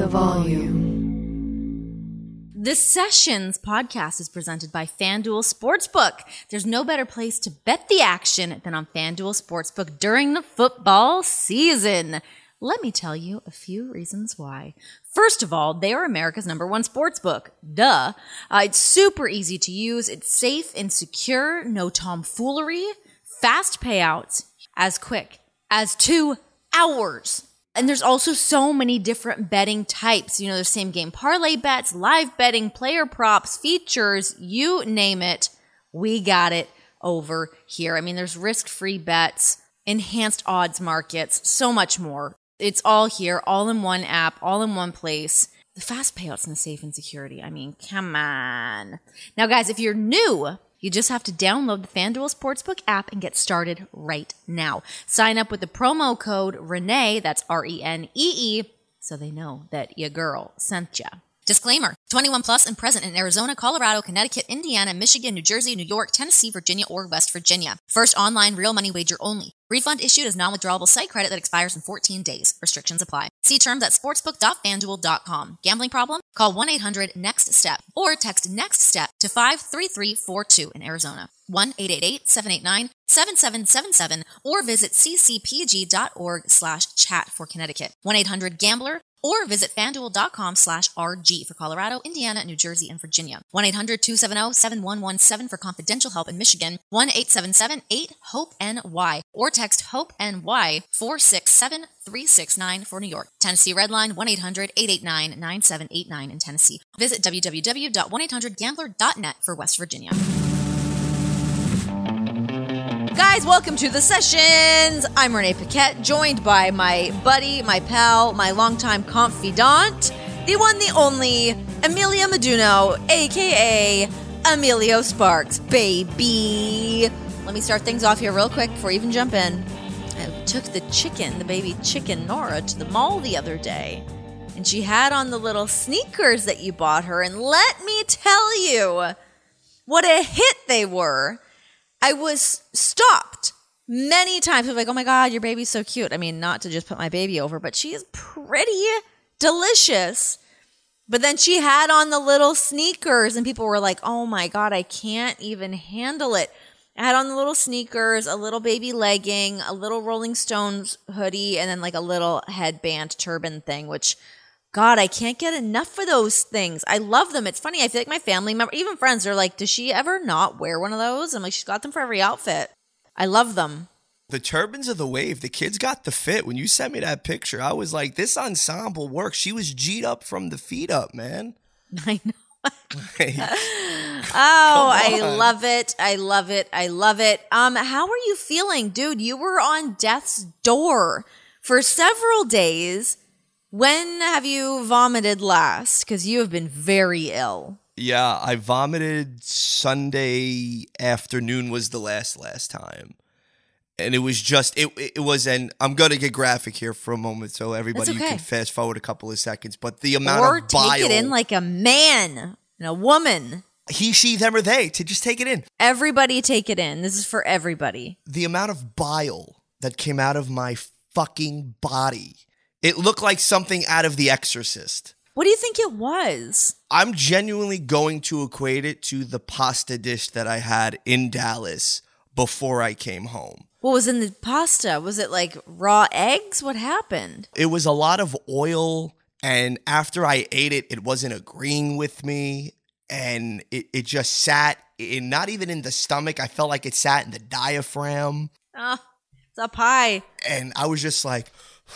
the volume. The Sessions podcast is presented by FanDuel Sportsbook. There's no better place to bet the action than on FanDuel Sportsbook during the football season. Let me tell you a few reasons why. First of all, they are America's number one sportsbook. Duh. Uh, it's super easy to use. It's safe and secure. No tomfoolery. Fast payouts. As quick as two hours. And there's also so many different betting types. You know, there's same game parlay bets, live betting, player props, features, you name it. We got it over here. I mean, there's risk free bets, enhanced odds markets, so much more. It's all here, all in one app, all in one place. The fast payouts and the safe and security. I mean, come on. Now, guys, if you're new, you just have to download the FanDuel Sportsbook app and get started right now. Sign up with the promo code RENEE, that's R E N E E, so they know that your girl sent ya. Disclaimer 21 plus and present in Arizona, Colorado, Connecticut, Indiana, Michigan, New Jersey, New York, Tennessee, Virginia, or West Virginia. First online real money wager only. Refund issued as non withdrawable site credit that expires in 14 days. Restrictions apply. See terms at sportsbook.fanduel.com. Gambling problem? Call 1 800 NEXT STEP or text NEXT STEP to 53342 in Arizona. 1 888 789 7777 or visit ccpg.org slash chat for Connecticut. 1 800 Gambler or visit fanduel.com slash RG for Colorado, Indiana, New Jersey, and Virginia. 1-800-270-7117 for confidential help in Michigan. 1-877-8-HOPE-NY or text HOPE-NY 467-369 for New York. Tennessee Redline 1-800-889-9789 in Tennessee. Visit www.1800gambler.net for West Virginia. Guys, welcome to the sessions. I'm Renee Paquette, joined by my buddy, my pal, my longtime confidant, the one, the only, Amelia Meduno, aka Emilio Sparks, baby. Let me start things off here real quick before even jump in. I took the chicken, the baby chicken Nora, to the mall the other day, and she had on the little sneakers that you bought her, and let me tell you what a hit they were. I was stopped many times. I like, oh my God, your baby's so cute. I mean, not to just put my baby over, but she is pretty delicious. But then she had on the little sneakers, and people were like, oh my God, I can't even handle it. I had on the little sneakers, a little baby legging, a little Rolling Stones hoodie, and then like a little headband turban thing, which God, I can't get enough of those things. I love them. It's funny. I feel like my family member, even friends, are like, does she ever not wear one of those? I'm like, she's got them for every outfit. I love them. The turbans of the wave, the kids got the fit. When you sent me that picture, I was like, this ensemble works. She was G'd up from the feet up, man. I know. Oh, I love it. I love it. I love it. Um, how are you feeling, dude? You were on death's door for several days. When have you vomited last? Because you have been very ill. yeah, I vomited Sunday afternoon was the last last time. And it was just it it was an I'm gonna get graphic here for a moment so everybody you can fast forward a couple of seconds. But the amount Or of bile take it in like a man and a woman. he, she, them, or they to just take it in. Everybody take it in. This is for everybody. the amount of bile that came out of my fucking body. It looked like something out of The Exorcist. What do you think it was? I'm genuinely going to equate it to the pasta dish that I had in Dallas before I came home. What was in the pasta? Was it like raw eggs? What happened? It was a lot of oil, and after I ate it, it wasn't agreeing with me. And it, it just sat in, not even in the stomach. I felt like it sat in the diaphragm. Oh, it's up high. And I was just like,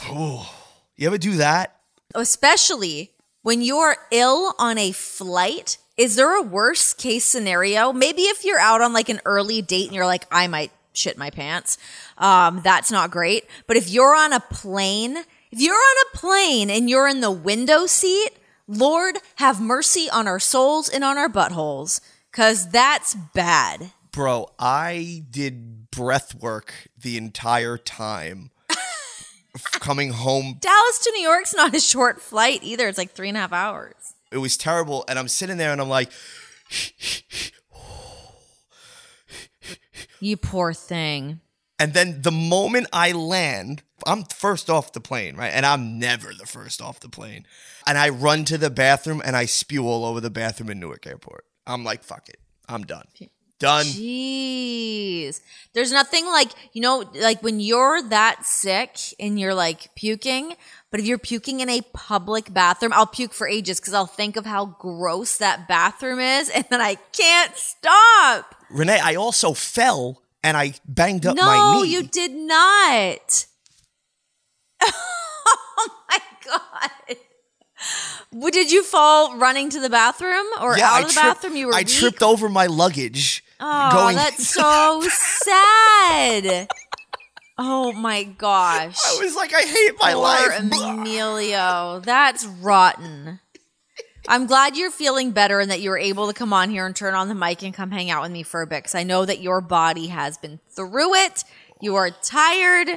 oh, you ever do that? Especially when you're ill on a flight. Is there a worst case scenario? Maybe if you're out on like an early date and you're like, I might shit my pants. Um, that's not great. But if you're on a plane, if you're on a plane and you're in the window seat, Lord have mercy on our souls and on our buttholes. Cause that's bad. Bro, I did breath work the entire time coming home. Dallas to New York's not a short flight either. It's like three and a half hours. It was terrible. And I'm sitting there and I'm like, You poor thing. and then the moment I land, I'm first off the plane, right? And I'm never the first off the plane. And I run to the bathroom and I spew all over the bathroom in Newark Airport. I'm like, fuck it. I'm done. Done. Jeez. There's nothing like, you know, like when you're that sick and you're like puking, but if you're puking in a public bathroom, I'll puke for ages because I'll think of how gross that bathroom is and then I can't stop. Renee, I also fell and I banged up no, my knee. No, you did not. oh my God. Did you fall running to the bathroom or yeah, out of the tripped- bathroom? You were I weak? tripped over my luggage. Oh, going- that's so sad. Oh my gosh. I was like, I hate my Poor life. Emilio. That's rotten. I'm glad you're feeling better and that you were able to come on here and turn on the mic and come hang out with me for a bit because I know that your body has been through it. You are tired.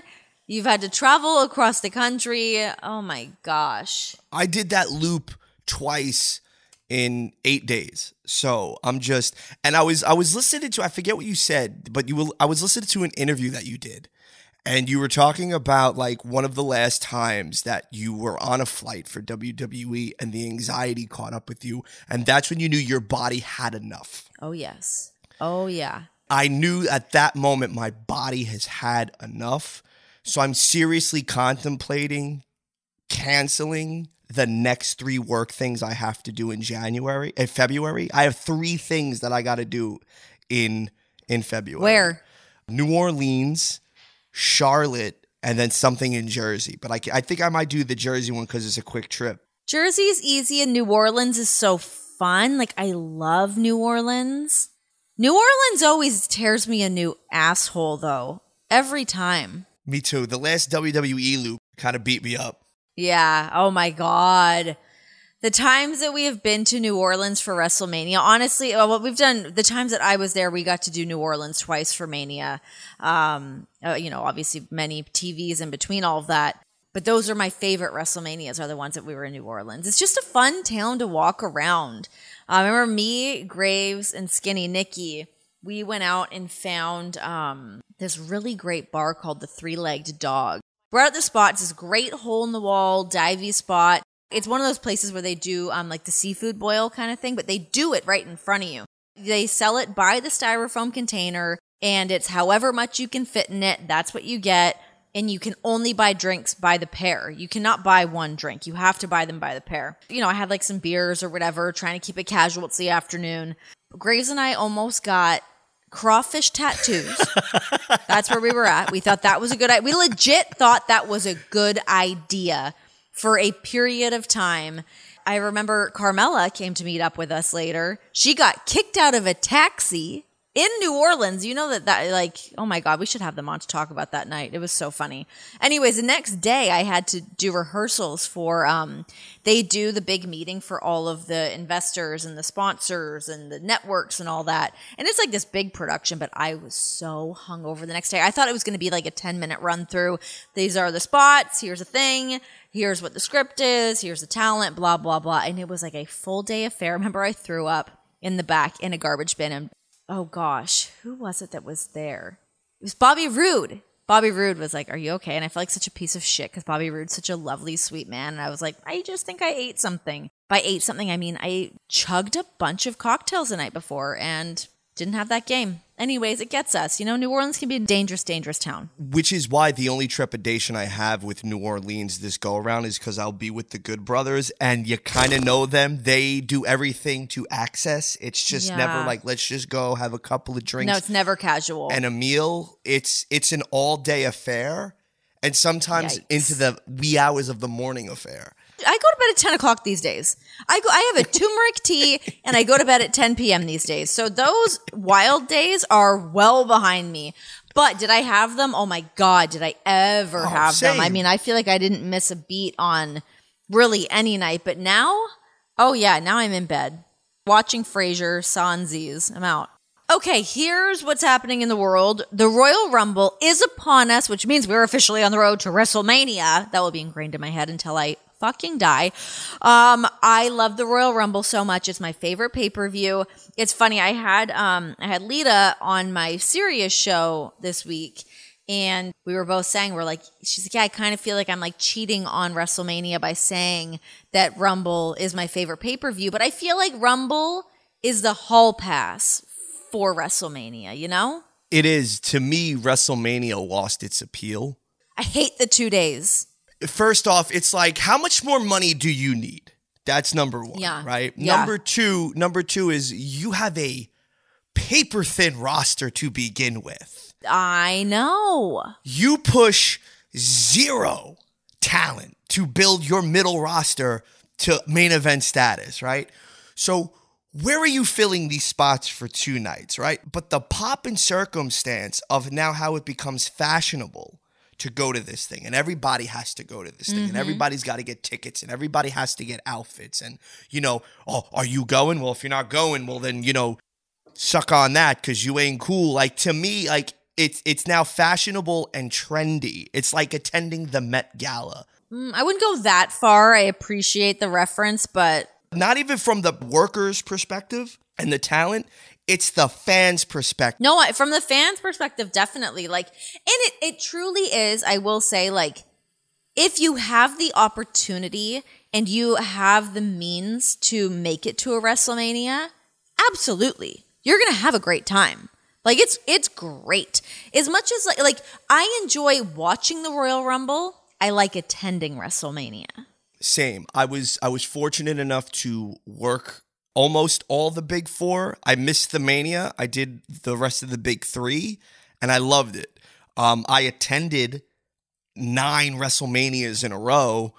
You've had to travel across the country. Oh my gosh. I did that loop twice in eight days. So I'm just, and I was, I was listening to, I forget what you said, but you will, I was listening to an interview that you did. And you were talking about like one of the last times that you were on a flight for WWE and the anxiety caught up with you. And that's when you knew your body had enough. Oh, yes. Oh, yeah. I knew at that moment my body has had enough. So I'm seriously contemplating canceling the next three work things I have to do in January, in February. I have three things that I got to do in in February. Where? New Orleans, Charlotte, and then something in Jersey. But I, I think I might do the Jersey one because it's a quick trip. Jersey is easy and New Orleans is so fun. Like, I love New Orleans. New Orleans always tears me a new asshole, though, every time. Me too. The last WWE loop kind of beat me up. Yeah. Oh my God. The times that we have been to New Orleans for WrestleMania, honestly, uh, what we've done, the times that I was there, we got to do New Orleans twice for Mania. Um, uh, you know, obviously many TVs in between all of that. But those are my favorite WrestleManias are the ones that we were in New Orleans. It's just a fun town to walk around. Uh, I remember me, Graves, and Skinny Nikki. We went out and found um, this really great bar called the Three Legged Dog. We're at the spot. It's this great hole in the wall, divey spot. It's one of those places where they do um, like the seafood boil kind of thing, but they do it right in front of you. They sell it by the styrofoam container, and it's however much you can fit in it. That's what you get. And you can only buy drinks by the pair. You cannot buy one drink. You have to buy them by the pair. You know, I had like some beers or whatever, trying to keep it casual. It's the afternoon. Graves and I almost got crawfish tattoos. That's where we were at. We thought that was a good idea. We legit thought that was a good idea for a period of time. I remember Carmella came to meet up with us later. She got kicked out of a taxi in New Orleans. You know that that like oh my god, we should have them on to talk about that night. It was so funny. Anyways, the next day I had to do rehearsals for um they do the big meeting for all of the investors and the sponsors and the networks and all that. And it's like this big production, but I was so hungover the next day. I thought it was going to be like a 10 minute run through. These are the spots, here's a thing, here's what the script is, here's the talent, blah blah blah. And it was like a full day affair. Remember I threw up in the back in a garbage bin and oh gosh, who was it that was there? It was Bobby Roode. Bobby Roode was like, "Are you okay?" And I felt like such a piece of shit because Bobby Roode's such a lovely, sweet man. And I was like, "I just think I ate something." By ate something, I mean I chugged a bunch of cocktails the night before and didn't have that game. Anyways, it gets us. You know, New Orleans can be a dangerous, dangerous town. Which is why the only trepidation I have with New Orleans this go around is because I'll be with the Good Brothers and you kind of know them. They do everything to access. It's just never like, let's just go have a couple of drinks No, it's never casual. and a meal. It's it's an all day affair and sometimes Yikes. into the wee hours of the morning affair. I go to bed at 10 o'clock these days. I go, I have a turmeric tea and I go to bed at 10 p.m. these days. So those wild days are well behind me. But did I have them? Oh my God, did I ever Oh, have them? I mean, I feel like I didn't miss a beat on really any night. But now, oh yeah, now I'm in bed watching Frasier, Sanzies. I'm out. Okay, here's what's happening in the world. The Royal Rumble is upon us, which means we're officially on the road to WrestleMania. That will be ingrained in my head until I fucking die. Um, I love the Royal Rumble so much. It's my favorite pay-per-view. It's funny. I had um I had Lita on my Sirius show this week And we were both saying, we're like, she's like, yeah, I kind of feel like I'm like cheating on WrestleMania by saying that Rumble is my favorite pay per view. But I feel like Rumble is the hall pass for WrestleMania, you know? It is. To me, WrestleMania lost its appeal. I hate the two days. First off, it's like, how much more money do you need? That's number one. Yeah. Right. Yeah. Number two, number two is you have a paper thin roster to begin with. I know. You push zero talent to build your middle roster to main event status, right? So where are you filling these spots for two nights, right? But the pop and circumstance of now how it becomes fashionable to go to this thing and everybody has to go to this thing and everybody's got to get tickets and everybody has to get outfits and you know oh are you going? Well if you're not going well then you know suck on that because you ain't cool. Like to me like it's it's now fashionable and trendy. It's like attending the met gala. Mm, I wouldn't go that far. I appreciate the reference, but not even from the workers perspective and the talent it's the fans perspective no, from the fans' perspective, definitely. Like, and it, it truly is, I will say, like, if you have the opportunity and you have the means to make it to a WrestleMania, absolutely. You're going to have a great time. Like it's it's great. As much as like like I enjoy watching the Royal Rumble, I like attending WrestleMania. Same. I was I was fortunate enough to work almost all the big four. I missed the Mania. I did the rest of the big three, and I loved it. Um, I attended nine WrestleManias in a row.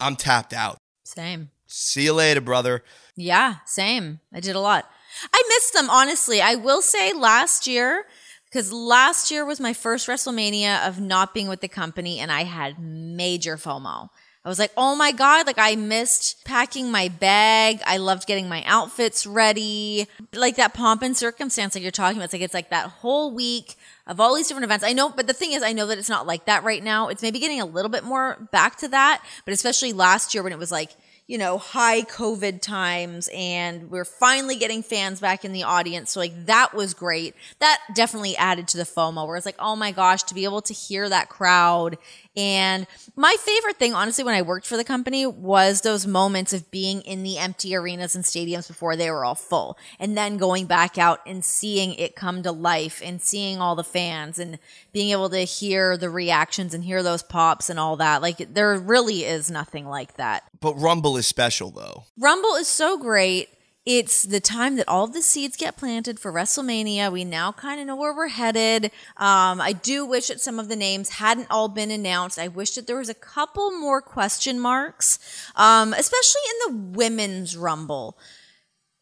I'm tapped out. Same. See you later, brother. Yeah, same. I did a lot. I missed them, honestly. I will say last year, because last year was my first WrestleMania of not being with the company, and I had major FOMO. I was like, oh my God, like I missed packing my bag. I loved getting my outfits ready. Like that pomp and circumstance, like you're talking about. It's like, it's like that whole week of all these different events. I know, but the thing is, I know that it's not like that right now. It's maybe getting a little bit more back to that, but especially last year when it was like, you know, high COVID times and we're finally getting fans back in the audience. So like that was great. That definitely added to the FOMO where it's like, oh my gosh, to be able to hear that crowd. And my favorite thing, honestly, when I worked for the company was those moments of being in the empty arenas and stadiums before they were all full and then going back out and seeing it come to life and seeing all the fans and being able to hear the reactions and hear those pops and all that. Like there really is nothing like that. But Rumble is special though. Rumble is so great. It's the time that all the seeds get planted for WrestleMania. We now kind of know where we're headed. Um, I do wish that some of the names hadn't all been announced. I wish that there was a couple more question marks, um, especially in the women's Rumble.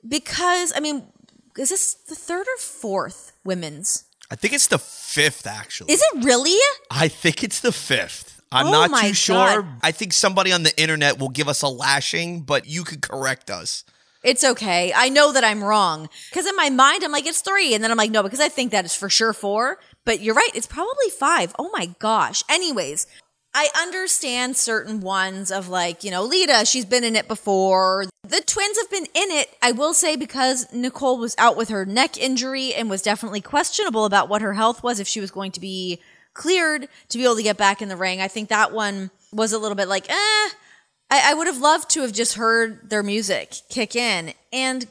Because, I mean, is this the third or fourth women's? I think it's the fifth actually. Is it really? I think it's the fifth. I'm Oh not too sure. I think somebody on the internet will give us a lashing, but you could correct us. It's okay. I know that I'm wrong. Because in my mind, I'm like, it's three. And then I'm like, no, because I think that is for sure four. But you're right. It's probably five. Oh my gosh. Anyways, I understand certain ones of like, you know, Lita, she's been in it before. The twins have been in it, I will say, because Nicole was out with her neck injury and was definitely questionable about what her health was, if she was going to be cleared to be able to get back in the ring. I think that one was a little bit like, eh. I, I would have loved to have just heard their music kick in. And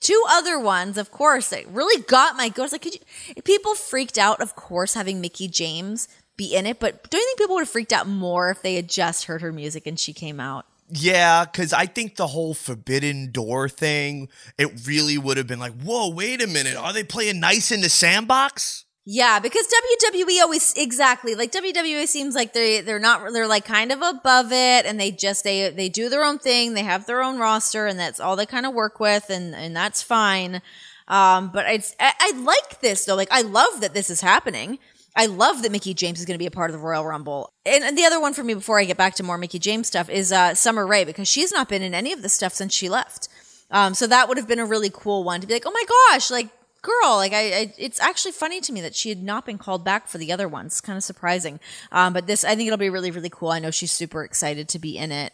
two other ones, of course, that really got my goat. Like, could you, people freaked out, of course, having Mickie James be in it, but don't you think people would have freaked out more if they had just heard her music and she came out? Yeah, because I think the whole Forbidden Door thing, it really would have been like, whoa, wait a minute. Are they playing nice in the sandbox? Yeah, because WWE always exactly like WWE seems like they they're not they're like kind of above it and they just they they do their own thing, they have their own roster and that's all they kind of work with and and that's fine. Um but I, I like this though. Like I love that this is happening. I love that Mickie James is going to be a part of the Royal Rumble. And, and the other one for me before I get back to more Mickie James stuff is uh Summer Rae because she's not been in any of this stuff since she left. Um so that would have been a really cool one to be like, "Oh my gosh, like girl like I, I it's actually funny to me that she had not been called back for the other ones kind of surprising um but this i think it'll be really really cool i know she's super excited to be in it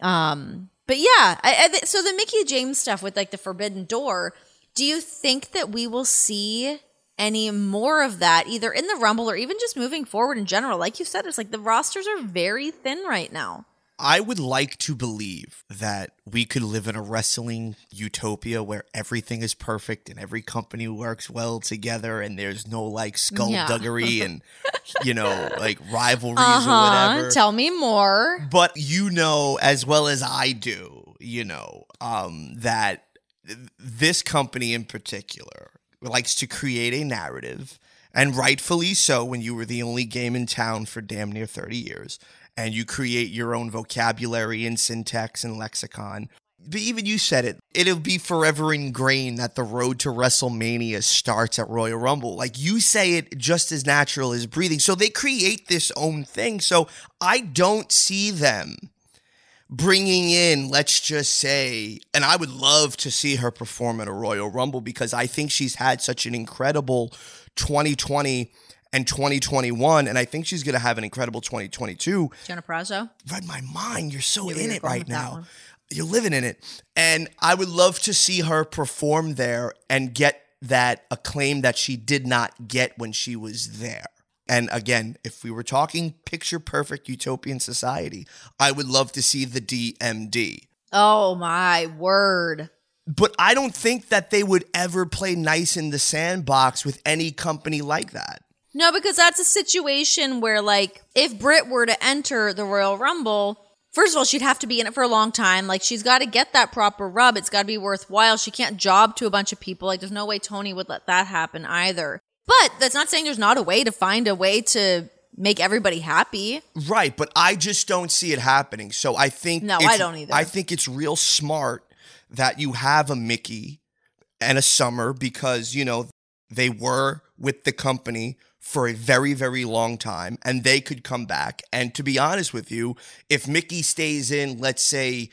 um but yeah I, I th- so the mickie james stuff with like the forbidden door do you think that we will see any more of that, either in the Rumble or even just moving forward in general. Like you said, it's like the rosters are very thin right now. I would like to believe that we could live in a wrestling utopia where everything is perfect and every company works well together and there's no like skullduggery and you know like rivalries Uh-huh. or whatever. Tell me more. but you know as well as I do, you know, um, that this company in particular likes to create a narrative, and rightfully so. When you were the only game in town for damn near thirty years, and you create your own vocabulary and syntax and lexicon. But even you said it, it'll be forever ingrained that the road to WrestleMania starts at Royal Rumble. Like you say it just as natural as breathing. So they create this own thing. So I don't see them bringing in, let's just say, and I would love to see her perform at a Royal Rumble because I think she's had such an incredible 2020 and 2021, and I think she's going to have an incredible 2022. Deonna Purrazzo. Read my mind. You're so Yeah, in it right now. You're living in it. And I would love to see her perform there and get that acclaim that she did not get when she was there. And again, if we were talking picture perfect utopian society, I would love to see the DMD. Oh my word. But I don't think that they would ever play nice in the sandbox with any company like that. No, because that's a situation where, like, if Britt were to enter the Royal Rumble, first of all, she'd have to be in it for a long time. Like, she's got to get that proper rub. It's got to be worthwhile. She can't job to a bunch of people. Like, there's no way Tony would let that happen either. But that's not saying there's not a way to find a way to make everybody happy. Right, but I just don't see it happening. So I think No, I don't either. I think it's real smart that you have a Mickie and a Summer because you know they were with the company for a very very long time and they could come back and to be honest with you if Mickie stays in let's say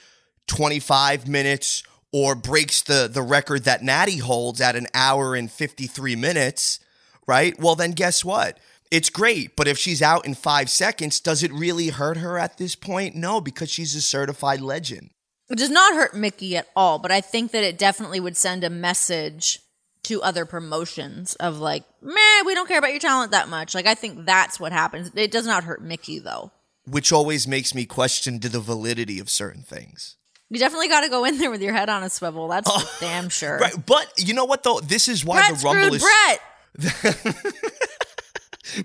25 minutes or breaks the the record that Natty holds at an hour and 53 minutes right? Well, then guess what? It's great, but if she's out in five seconds, does it really hurt her at this point? No, because she's a certified legend. It does not hurt Mickie at all, but I think that it definitely would send a message to other promotions of like, meh, we don't care about your talent that much. Like, I think that's what happens. It does not hurt Mickie though. Which always makes me question to the validity of certain things. You definitely got to go in there with your head on a swivel. That's oh, for damn sure. Right, but you know what though? This is why Brett the Rumble is Brett.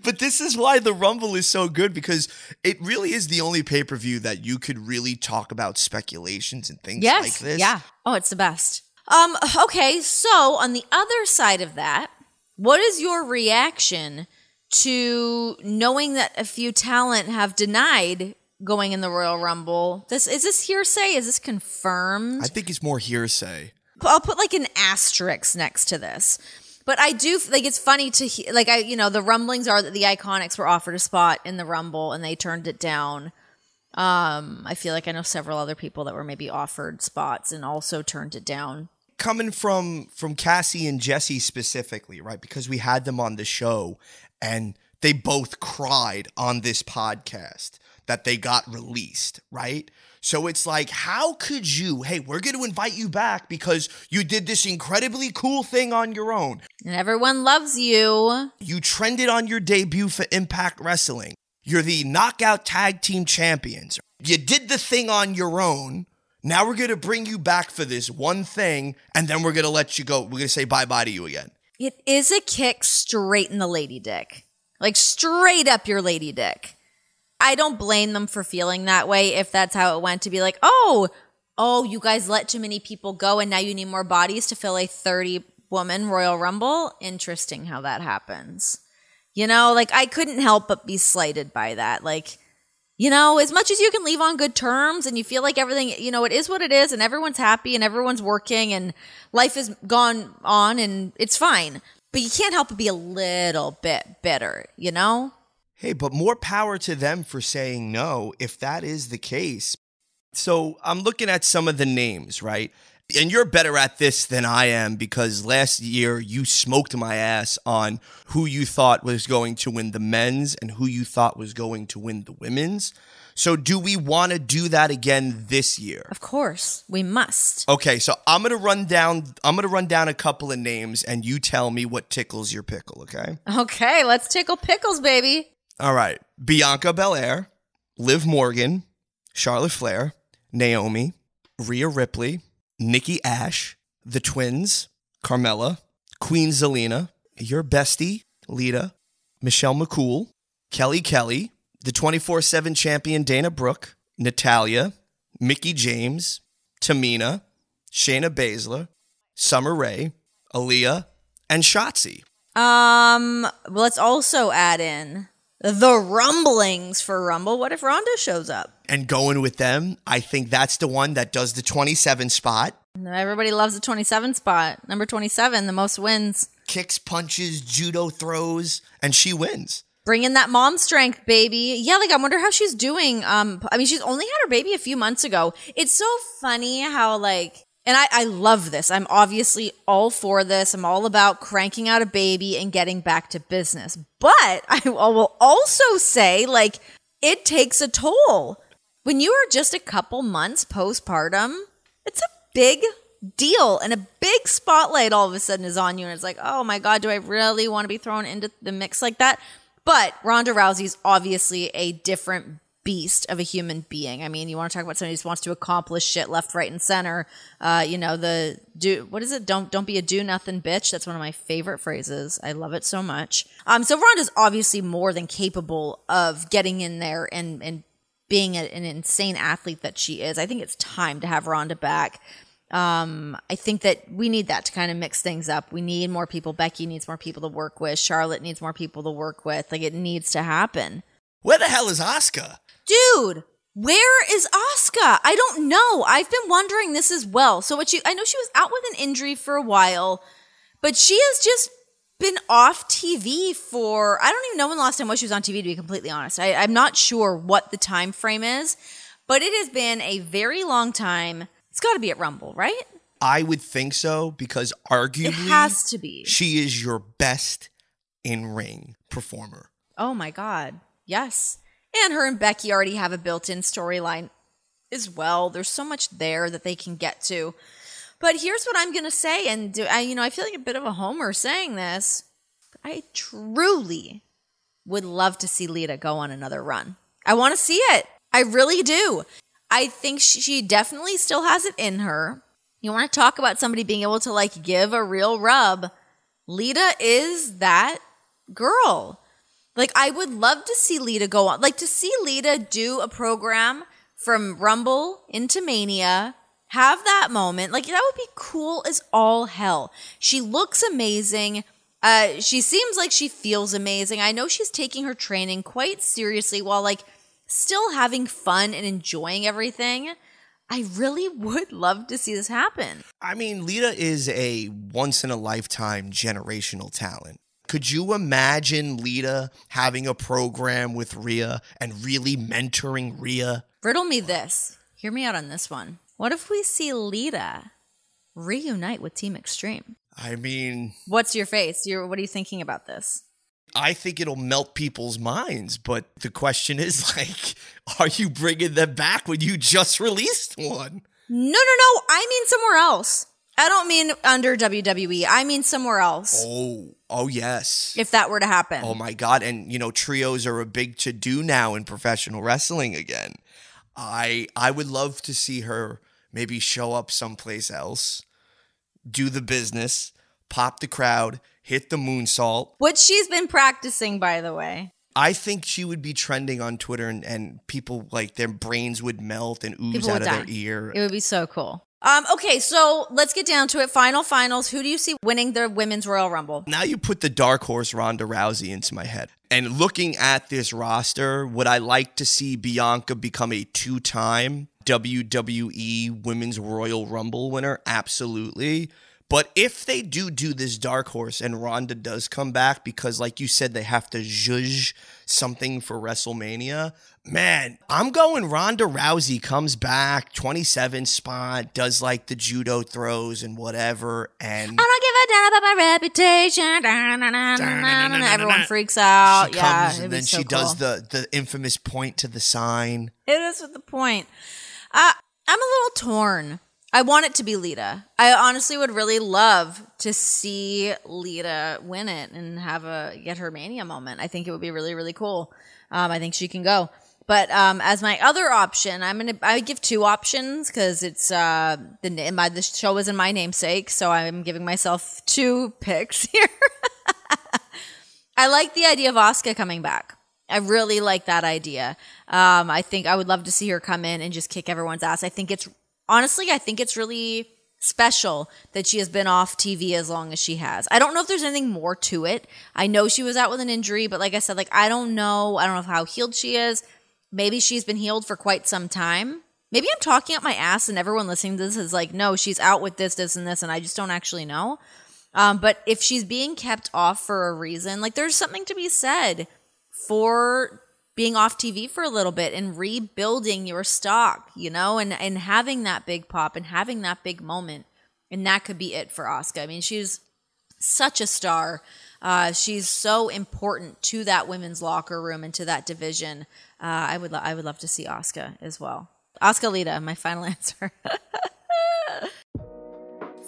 But this is why the Rumble is so good because it really is the only pay-per-view that you could really talk about speculations and things Yes. like this. Yeah. Oh, it's the best. Um. Okay. So on the other side of that, what is your reaction to knowing that a few talent have denied going in the Royal Rumble? This is this hearsay? Is this confirmed? I think it's more hearsay. I'll put like an asterisk next to this. But I do like it's funny to he- like I you know the rumblings are that the Iconics were offered a spot in the Rumble and they turned it down. Um, I feel like I know several other people that were maybe offered spots and also turned it down. Coming from from Cassie and Jessie specifically, right? Because we had them on the show and they both cried on this podcast that they got released, right? So it's like, how could you? Hey, we're going to invite you back because you did this incredibly cool thing on your own. And everyone loves you. You trended on your debut for Impact Wrestling. You're the knockout tag team champions. You did the thing on your own. Now we're going to bring you back for this one thing, and then we're going to let you go. We're going to say bye bye to you again. It is a kick straight in the lady dick. Like straight up your lady dick. I don't blame them for feeling that way if that's how it went to be like, oh, oh, you guys let too many people go and now you need more bodies to fill a 30 woman Royal Rumble. Interesting how that happens. You know, like I couldn't help but be slighted by that. Like, you know, as much as you can leave on good terms and you feel like everything, you know, it is what it is and everyone's happy and everyone's working and life has gone on and it's fine. But you can't help but be a little bit bitter, you know? Hey, but more power to them for saying no if that is the case. So I'm looking at some of the names, right? And you're better at this than I am because last year you smoked my ass on who you thought was going to win the men's and who you thought was going to win the women's. So do we want to do that again this year? Of course, we must. Okay, so I'm gonna run down. I'm gonna run down a couple of names, and you tell me what tickles your pickle. Okay. Okay, let's tickle pickles, baby. All right. Bianca Belair, Liv Morgan, Charlotte Flair, Naomi, Rhea Ripley, Nikki Ash, the Twins, Carmella, Queen Zelina, your bestie, Lita, Michelle McCool, Kelly Kelly, the 24 7 champion Dana Brooke, Natalya, Mickie James, Tamina, Shayna Baszler, Summer Rae, Aliyah, and Shotzi. Um, let's also add in the rumblings for Rumble. What if Ronda shows up? And going with them, I think that's the one that does the 27 spot. Everybody loves the 27 spot. Number 27, the most wins. Kicks, punches, judo throws, and she wins. Bring in that mom strength, baby. Yeah, like I wonder how she's doing. Um, I mean, she's only had her baby a few months ago. It's so funny how like and I, I love this. I'm obviously all for this. I'm all about cranking out a baby and getting back to business. But I will also say, like, it takes a toll. When you are just a couple months postpartum, it's a big deal and a big spotlight all of a sudden is on you. And it's like, oh my God, do I really want to be thrown into the mix like that? But Ronda Rousey's obviously a different beast of a human being. I mean, you want to talk about somebody who wants to accomplish shit left, right, and center. Uh, you know, the do what is it? Don't don't be a do nothing bitch. That's one of my favorite phrases. I love it so much. Um, so Ronda's obviously more than capable of getting in there and and being a, an insane athlete that she is. I think it's time to have Ronda back. Um, I think that we need that to kind of mix things up. We need more people. Becky needs more people to work with. Charlotte needs more people to work with. Like it needs to happen. Where the hell is Asuka? Dude, where is Asuka? I don't know. I've been wondering this as well. So what she I know she was out with an injury for a while, but she has just been off TV for I don't even know when the last time was she was on TV to be completely honest. I, I'm not sure what the time frame is, but it has been a very long time. It's gotta be at Rumble, right? I would think so because arguably it has to be. She is your best in ring performer. Oh my god. Yes. And her and Becky already have a built in storyline as well. There's so much there that they can get to. But here's what I'm going to say. And do, I, you know, I feel like a bit of a homer saying this. I truly would love to see Lita go on another run. I want to see it. I really do. I think she definitely still has it in her. You want to talk about somebody being able to like give a real rub. Lita is that girl. Like I would love to see Lita go on, like to see Lita do a program from Rumble into Mania, have that moment. Like that would be cool as all hell. She looks amazing. Uh, she seems like she feels amazing. I know she's taking her training quite seriously while like still having fun and enjoying everything. I really would love to see this happen. I mean, Lita is a once in a lifetime generational talent. Could you imagine Lita having a program with Rhea and really mentoring Rhea? Riddle me this. Hear me out on this one. What if we see Lita reunite with Team Extreme? I mean, what's your face? You're, what are you thinking about this? I think it'll melt people's minds, but the question is like, are you bringing them back when you just released one? No, no, no. I mean somewhere else. I don't mean under WWE. I mean somewhere else. Oh, oh yes. If that were to happen. Oh my god, and you know trios are a big to do now in professional wrestling again. I I would love to see her maybe show up someplace else, do the business, pop the crowd, hit the moonsault. What she's been practicing by the way. I think she would be trending on Twitter and, and people like their brains would melt and ooze out of die. their ear. It would be so cool. Um, okay, so let's get down to it. Final finals. Who do you see winning the women's Royal Rumble? Now you put the dark horse Ronda Rousey into my head. And looking at this roster, would I like to see Bianca become a two time WWE Women's Royal Rumble winner? Absolutely. But if they do do this dark horse and Ronda does come back, because like you said, they have to zhuzh something for WrestleMania, man, I'm going Ronda Rousey comes back, 27 spot, does like the judo throws and whatever. And I don't give a damn about my reputation. Everyone freaks out. she yeah, and then so she does the the infamous point to the sign. It is with the point. Uh, I'm a little torn. I want it to be Lita. I honestly would really love to see Lita win it and have a get her mania moment. I think it would be really really cool. Um, I think she can go. But um, as my other option, I'm gonna I give two options because it's uh, the my the show is in my namesake, so I'm giving myself two picks here. I like the idea of Asuka coming back. I really like that idea. Um, I think I would love to see her come in and just kick everyone's ass. I think it's honestly, I think it's really special that she has been off TV as long as she has. I don't know if there's anything more to it. I know she was out with an injury, but like I said, like I don't know. I don't know how healed she is. Maybe she's been healed for quite some time. Maybe I'm talking up my ass and everyone listening to this is like, no, she's out with this, this, and this, and I just don't actually know. Um, but if she's being kept off for a reason, like there's something to be said for being off TV for a little bit and rebuilding your stock, you know, and and having that big pop and having that big moment, and that could be it for Asuka. I mean, she's such a star. Uh, she's so important to that women's locker room and to that division. Uh, I would lo- I would love to see Asuka as well. Asuka Lita, my final answer.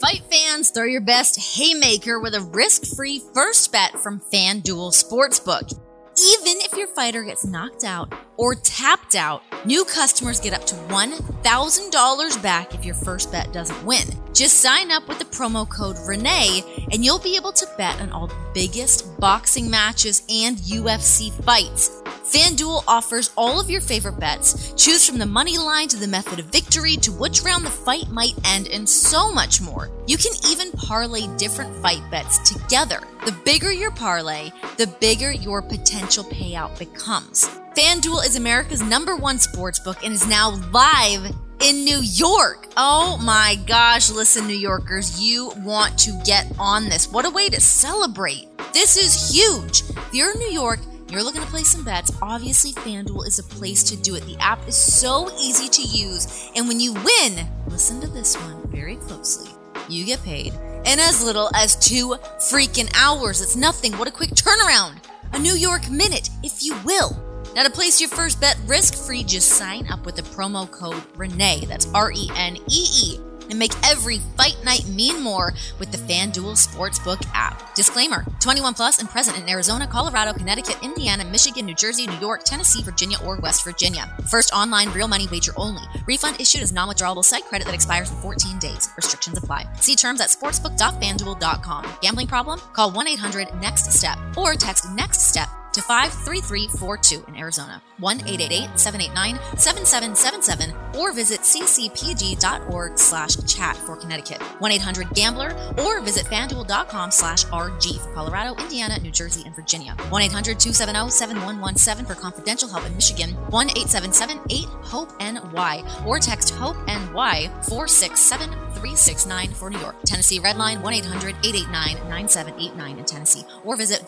Fight fans, throw your best haymaker with a risk-free first bet from FanDuel Sportsbook. Even if your fighter gets knocked out or tapped out, new customers get up to $1,000 back if your first bet doesn't win. Just sign up with the promo code RENEE and you'll be able to bet on all the biggest boxing matches and UFC fights. FanDuel offers all of your favorite bets. Choose from the money line to the method of victory to which round the fight might end and so much more. You can even parlay different fight bets together. The bigger your parlay, the bigger your potential payout becomes. FanDuel is America's number one sportsbook and is now live in New York. Oh my gosh, listen, New Yorkers, you want to get on this. What a way to celebrate! This is huge. If you're in New York, you're looking to play some bets, obviously FanDuel is a place to do it. The app is so easy to use, and when you win, listen to this one very closely. You get paid in as little as two freaking hours. It's nothing. What a quick turnaround. A New York minute, if you will. Now, to place your first bet risk free, just sign up with the promo code RENEE. That's R E N E E. And make every fight night mean more with the FanDuel Sportsbook app. Disclaimer 21 plus and present in Arizona, Colorado, Connecticut, Indiana, Michigan, New Jersey, New York, Tennessee, Virginia, or West Virginia. First online real money wager only. Refund issued as non withdrawable site credit that expires in 14 days. Restrictions apply. See terms at sportsbook.fanduel.com. Gambling problem? Call 1 800 NEXT STEP or text NEXT STEP to 53342 in Arizona, 1-888-789-7777, or visit ccpg.org slash chat for Connecticut, 1-800-GAMBLER, or visit fanduel.com slash RG for Colorado, Indiana, New Jersey, and Virginia, 1-800-270-7117 for confidential help in Michigan, 1-877-8-HOPE-NY, or text HOPE-NY 467-369 for New York, Tennessee Redline, 1-800-889-9789 in Tennessee, or visit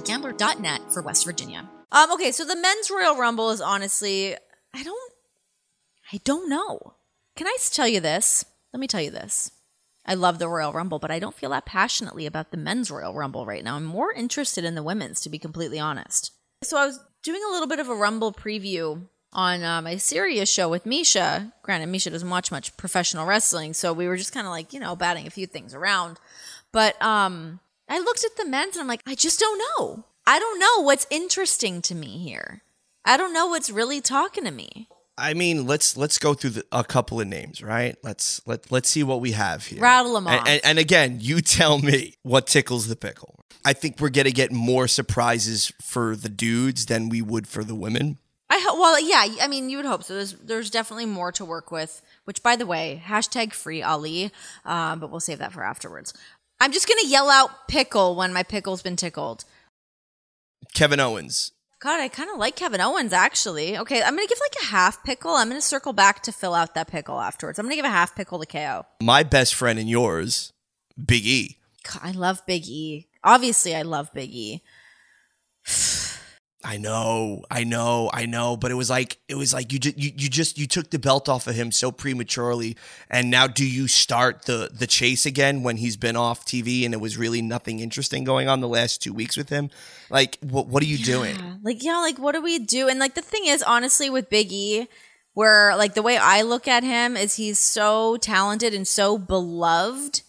www.1800gambler.net for West Virginia. Um, okay, so the men's Royal Rumble is honestly, I don't, I don't know. Can I tell you this? Let me tell you this. I love the Royal Rumble, but I don't feel that passionately about the men's Royal Rumble right now. I'm more interested in the women's, to be completely honest. So I was doing a little bit of a Rumble preview on uh, my Sirius show with Misha. Granted, Misha doesn't watch much professional wrestling, so we were just kind of like, you know, batting a few things around. But um, I looked at the men's and I'm like, I just don't know. I don't know what's interesting to me here. I don't know what's really talking to me. I mean, let's let's go through the, a couple of names, right? Let's let let's see what we have here. Rattle 'em And, off. and, and again, you tell me what tickles the pickle. I think we're gonna get more surprises for the dudes than we would for the women. I ho- well, yeah. I mean, you would hope so. There's there's definitely more to work with. Which, by the way, hashtag free Ali. Um, but we'll save that for afterwards. I'm just gonna yell out pickle when my pickle's been tickled. Kevin Owens, God, I kind of like Kevin Owens actually. Okay, I'm gonna give like a half pickle. I'm gonna circle back to fill out that pickle afterwards. I'm gonna give a half pickle to KO. my best friend and yours, Big E. God, I love Big E. Obviously, I love Big E. I know, I know, I know, but it was like it was like you just you, you just you took the belt off of him so prematurely, and now do you start the the chase again when he's been off TV and it was really nothing interesting going on the last two weeks with him? Like, what what are you doing? Like, yeah, like what do we do? And like the thing is, honestly, with Big E, where like the way I look at him is he's so talented and so beloved.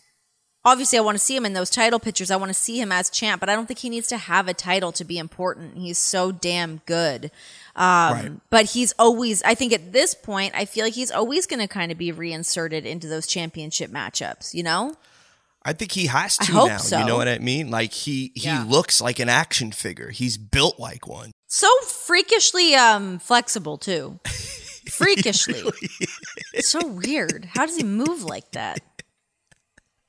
Obviously, I want to see him in those title pictures. I want to see him as champ, but I don't think he needs to have a title to be important. He's so damn good. Um, Right. But he's always, I think at this point, I feel like he's always going to kind of be reinserted into those championship matchups, you know? I think he has I to hope now. so. You know what I mean? Like he he Yeah. looks like an action figure. He's built like one. So freakishly um, flexible, too. Freakishly. So weird. How does he move like that?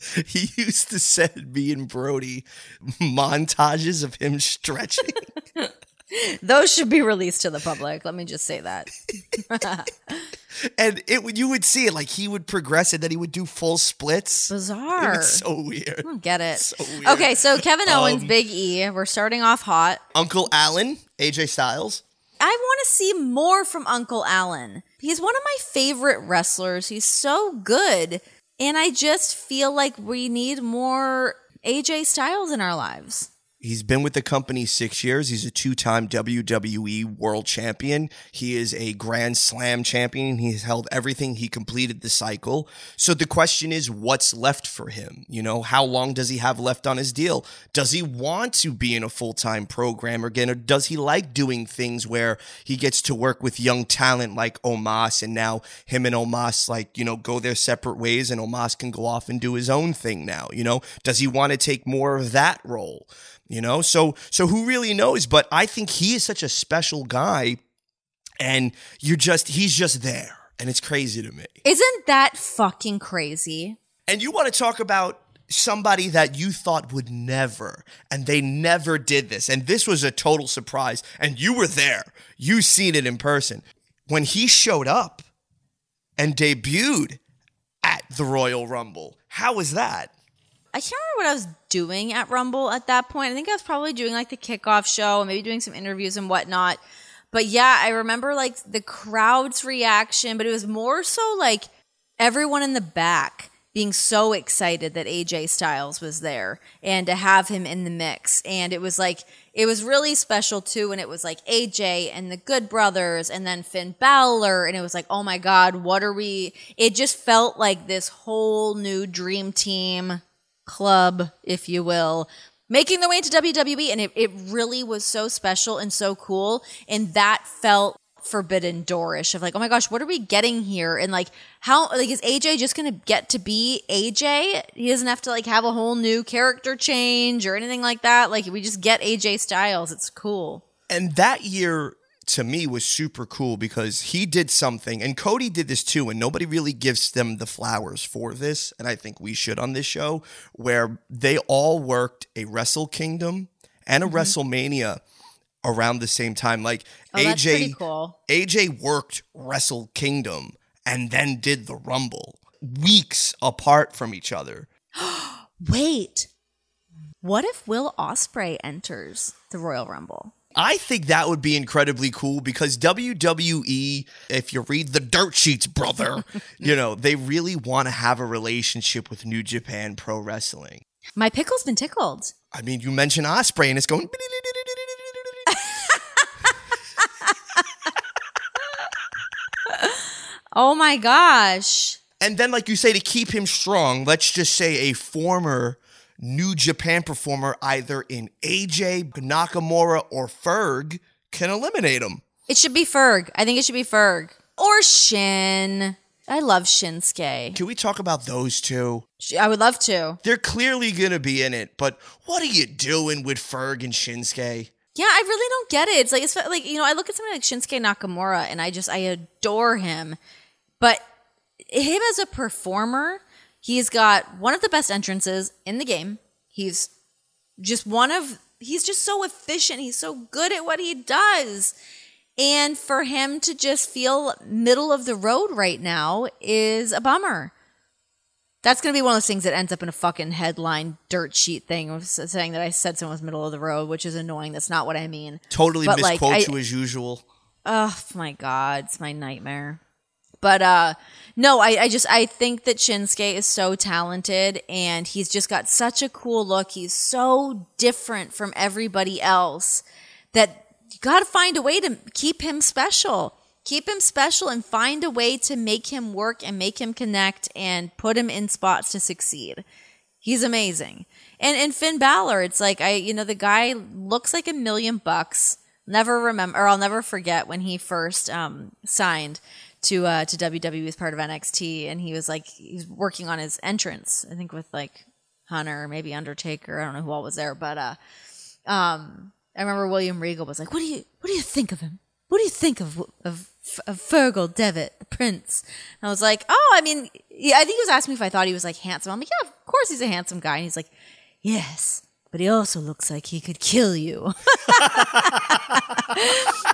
He used to send me and Brody montages of him stretching. Those should be released to the public. Let me just say that. and it you would see it like he would progress and then he would do full splits. It Bizarre. was so weird. I don't get it. So weird. okay, so Kevin Owens, Um, Big E. We're starting off hot. Uncle Allen, AJ Styles. I want to see more from Uncle Allen. He's one of my favorite wrestlers. He's so good. And I just feel like we need more AJ Styles in our lives. He's been with the company six years. He's a two time WWE world champion. He is a Grand Slam champion. He's held everything. He completed the cycle. So the question is, what's left for him? You know, how long does he have left on his deal? Does he want to be in a full time program again, or does he like doing things where he gets to work with young talent like Omos and now him and Omos, like, you know, go their separate ways and Omos can go off and do his own thing now? You know, does he want to take more of that role? You know? So so who really knows? But i think he is such a special guy and you're just he's just there and it's crazy to me. Isn't that fucking crazy? and you want to talk about somebody that you thought would never and they never did this and this was a total surprise and you were there. You seen it in person. When he showed up and debuted at the royal rumble how was that I can't remember what I was doing at Rumble at that point. I think I was probably doing like the kickoff show and maybe doing some interviews and whatnot. But yeah, I remember like the crowd's reaction, but it was more so like everyone in the back being so excited that AJ Styles was there and to have him in the mix. And it was like, it was really special too. And it was like AJ and the Good Brothers and then Finn Balor. And it was like, oh my God, what are we? It just felt like this whole new dream team club, if you will, making their way into WWE. And it, it really was so special and so cool. And that felt forbidden doorish of like, oh my gosh, what are we getting here? And like, how, like, is AJ just to get to be AJ? He doesn't have to like have a whole new character change or anything like that. Like, we just get AJ Styles. It's cool. And that year to me was super cool because he did something, and Cody did this too, and nobody really gives them the flowers for this, and I think we should on this show, where they all worked a Wrestle Kingdom and a mm-hmm. WrestleMania around the same time. Like Oh, AJ cool. AJ worked Wrestle Kingdom and then did the Rumble weeks apart from each other. Wait, what if Will Ospreay enters the Royal Rumble? I think that would be incredibly cool because WWE, if you read the dirt sheets, brother, you know, they really want to have a relationship with New Japan Pro Wrestling. My pickle's been tickled. I mean, you mention Ospreay and it's going. Oh my gosh. And then, like you say, to keep him strong, let's just say a former New Japan performer, either in AJ, Nakamura, or Ferg, can eliminate him. It should be Ferg. I think it should be Ferg. Or Shin. I love Shinsuke. Can we talk about those two? I would love to. They're clearly going to be in it, but what are you doing with Ferg and Shinsuke? Yeah, I really don't get it. It's like it's like you know, I look at somebody like Shinsuke Nakamura and I just I adore him. But him as a performer, he's got one of the best entrances in the game. He's just one of he's just so efficient. He's so good at what he does. And for him to just feel middle of the road right now is a bummer. That's gonna be one of those things that ends up in a fucking headline dirt sheet thing of saying that I said someone was middle of the road, which is annoying. That's not what I mean. Totally But, like, misquote I- you as usual. Oh my god, it's my nightmare. But uh no, I, I just I think that Shinsuke is so talented and he's just got such a cool look. He's so different from everybody else that you gotta find a way to keep him special. Keep him special and find a way to make him work and make him connect and put him in spots to succeed. He's amazing. And and Finn Balor, it's like I you know the guy looks like a million bucks. Never remember or I'll never forget when he first um signed to uh to WWE as part of NXT and he was like he was working on his entrance, I think with like Hunter, maybe Undertaker, I don't know who all was there, but uh um I remember William Regal was like, "What do you what do you think of him? What do you think of of, of Fergal Devitt, the Prince?" And I was like, "Oh, I mean, yeah, I think he was asking me if I thought he was like handsome." I'm like, "Yeah, of course he's a handsome guy." And he's like, "Yes, but he also looks like he could kill you."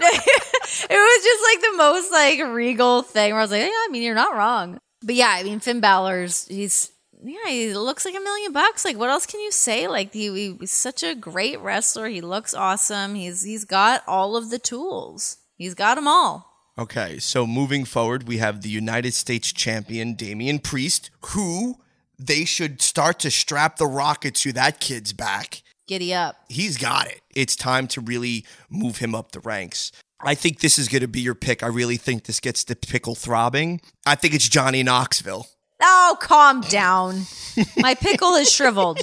it was just like the most like regal thing where I was like, "Yeah, I mean, you're not wrong." But yeah, I mean, Finn Balor's he's yeah, he looks like a million bucks. Like, what else can you say? Like, he, he- he's such a great wrestler. He looks awesome. He's he's got all of the tools. He's got them all. Okay, so moving forward, we have the United States champion Damian Priest, who they should start to strap the rocket to that kid's back. Giddy up. He's got it. It's time to really move him up the ranks. I think this is going to be your pick. I really think this gets the pickle throbbing. I think it's Johnny Knoxville. Oh, calm down. My pickle is shriveled.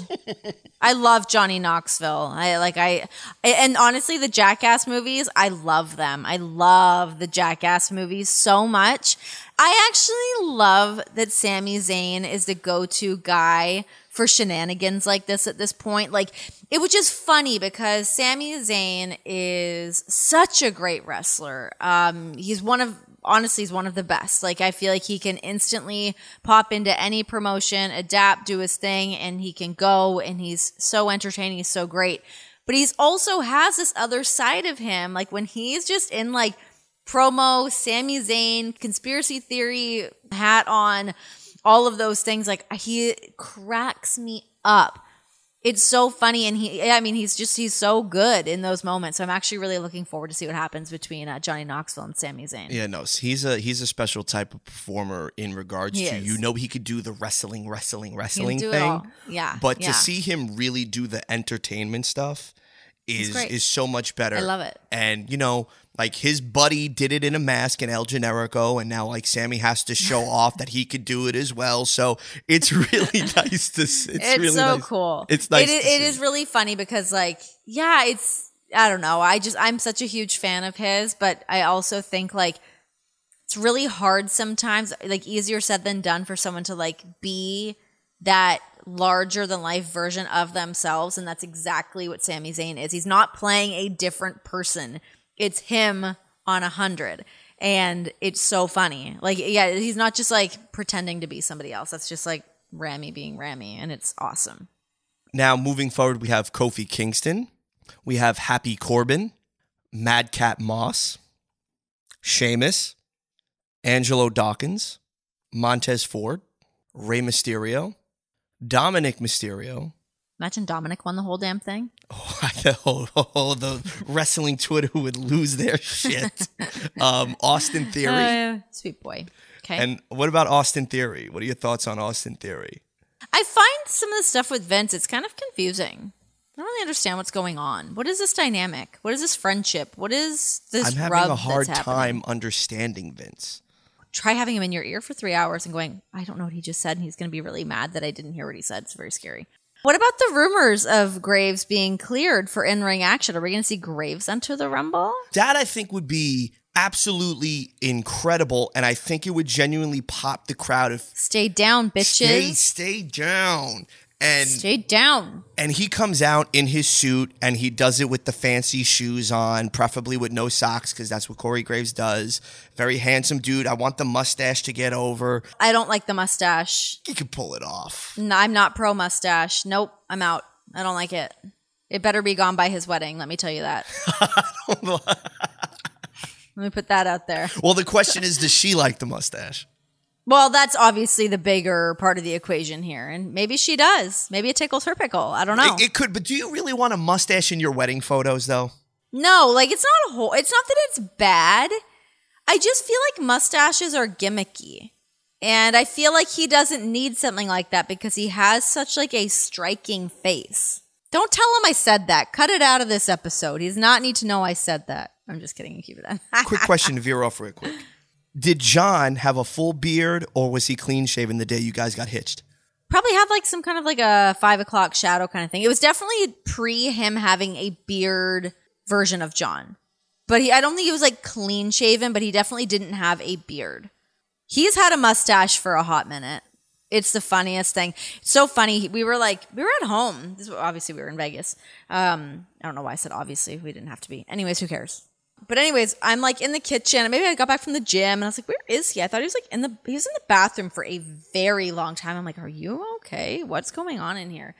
I love Johnny Knoxville. I like I and honestly the Jackass movies, I love them. I love the Jackass movies so much. I actually love that Sami Zayn is the go-to guy for shenanigans like this at this point. Like it was just funny because Sami Zayn is such a great wrestler. Um he's one of honestly he's one of the best. Like I feel like he can instantly pop into any promotion, adapt, do his thing, and he can go and he's so entertaining, he's so great. But he's also has this other side of him, like when he's just in like promo, Sami Zayn, conspiracy theory hat on, all of those things, like he cracks me up it's so funny and he i mean he's just he's so good in those moments so i'm actually really looking forward to see what happens between uh, johnny knoxville and Sami Zayn. Yeah, no, he's a he's a special type of performer in regards He to is. you know he could do the wrestling, wrestling, wrestling thing. yeah But yeah. to see him really do the entertainment stuff is is so much better. I love it. And you know, like his buddy did it in a mask in El Generico, and now like Sami has to show off that he could do it as well. So it's really nice to. It's, it's, really so nice. cool It's nice. it, is- it is really funny because like yeah it's i don't know i just i'm such a huge fan of his but i also think like it's really hard sometimes like easier said than done for someone to like be that larger than life version of themselves and that's exactly what Sami Zayn is. He's not playing a different person. It's him on a hundred. And it's so funny. Like, yeah, he's not just like pretending to be somebody else. That's just like Rami being Rami, and it's awesome. Now, moving forward, we have Kofi Kingston. We have Happy Corbin, Madcap Moss, Sheamus, Angelo Dawkins, Montez Ford, Rey Mysterio, Dominic Mysterio. Imagine Dominic won the whole damn thing. Oh, the, oh, oh, the wrestling Twitter would lose their shit. um, Austin Theory. Uh, sweet boy. Okay. and what about Austin Theory? What are your thoughts on Austin Theory? I find some of the stuff with Vince, it's kind of confusing. I don't really understand what's going on. What is this dynamic? What is this friendship? What is this I'm having a hard time understanding Vince. Try having him in your ear for three hours and going, I don't know what he just said, and he's going to be really mad that I didn't hear what he said. It's very scary. What about the rumors of Graves being cleared for in ring action? Are we going to see Graves enter the Rumble? That I think would be absolutely incredible, and I think it would genuinely pop the crowd if Stay down, stay bitches. stay down. And Stay down. and he comes out in his suit and he does it with the fancy shoes on, preferably with no socks because that's what Corey Graves does. Very handsome dude. I want the mustache to get over. I don't like the mustache. He can pull it off. No, I'm not pro mustache. Nope, I'm out. I don't like it. It better be gone by his wedding. Let me tell you that. Let me put that out there. well, the question is, does she like the mustache? Well, that's obviously the bigger part of the equation here. And maybe she does. Maybe it tickles her pickle. I don't know. It, it could, but do you really want a mustache in your wedding photos, though? no, like it's not a whole, it's not that it's bad. I just feel like mustaches are gimmicky. And I feel like he doesn't need something like that because he has such like a striking face. Don't tell him I said that. Cut it out of this episode. He does not need to know I said that. I'm just kidding. You keep it in. Quick question to veer off real quick. Did John have a full beard or was he clean shaven the day you guys got hitched? Probably had like some kind of like a five o'clock shadow kind of thing. It was definitely pre him having a beard version of John. But he, I don't think he was like clean shaven, but he definitely didn't have a beard. He's had a mustache for a hot minute. It's the funniest thing. It's so funny. We were like, we were at home. This, obviously, we were in Vegas. Um, I don't know why I said obviously. We didn't have to be. Anyways, who cares? But anyways, I'm like in the kitchen. Maybe I got back from the gym and I was like, where is he? I thought he was like in the he was in the bathroom for a very long time. I'm like, are you okay? What's going on in here?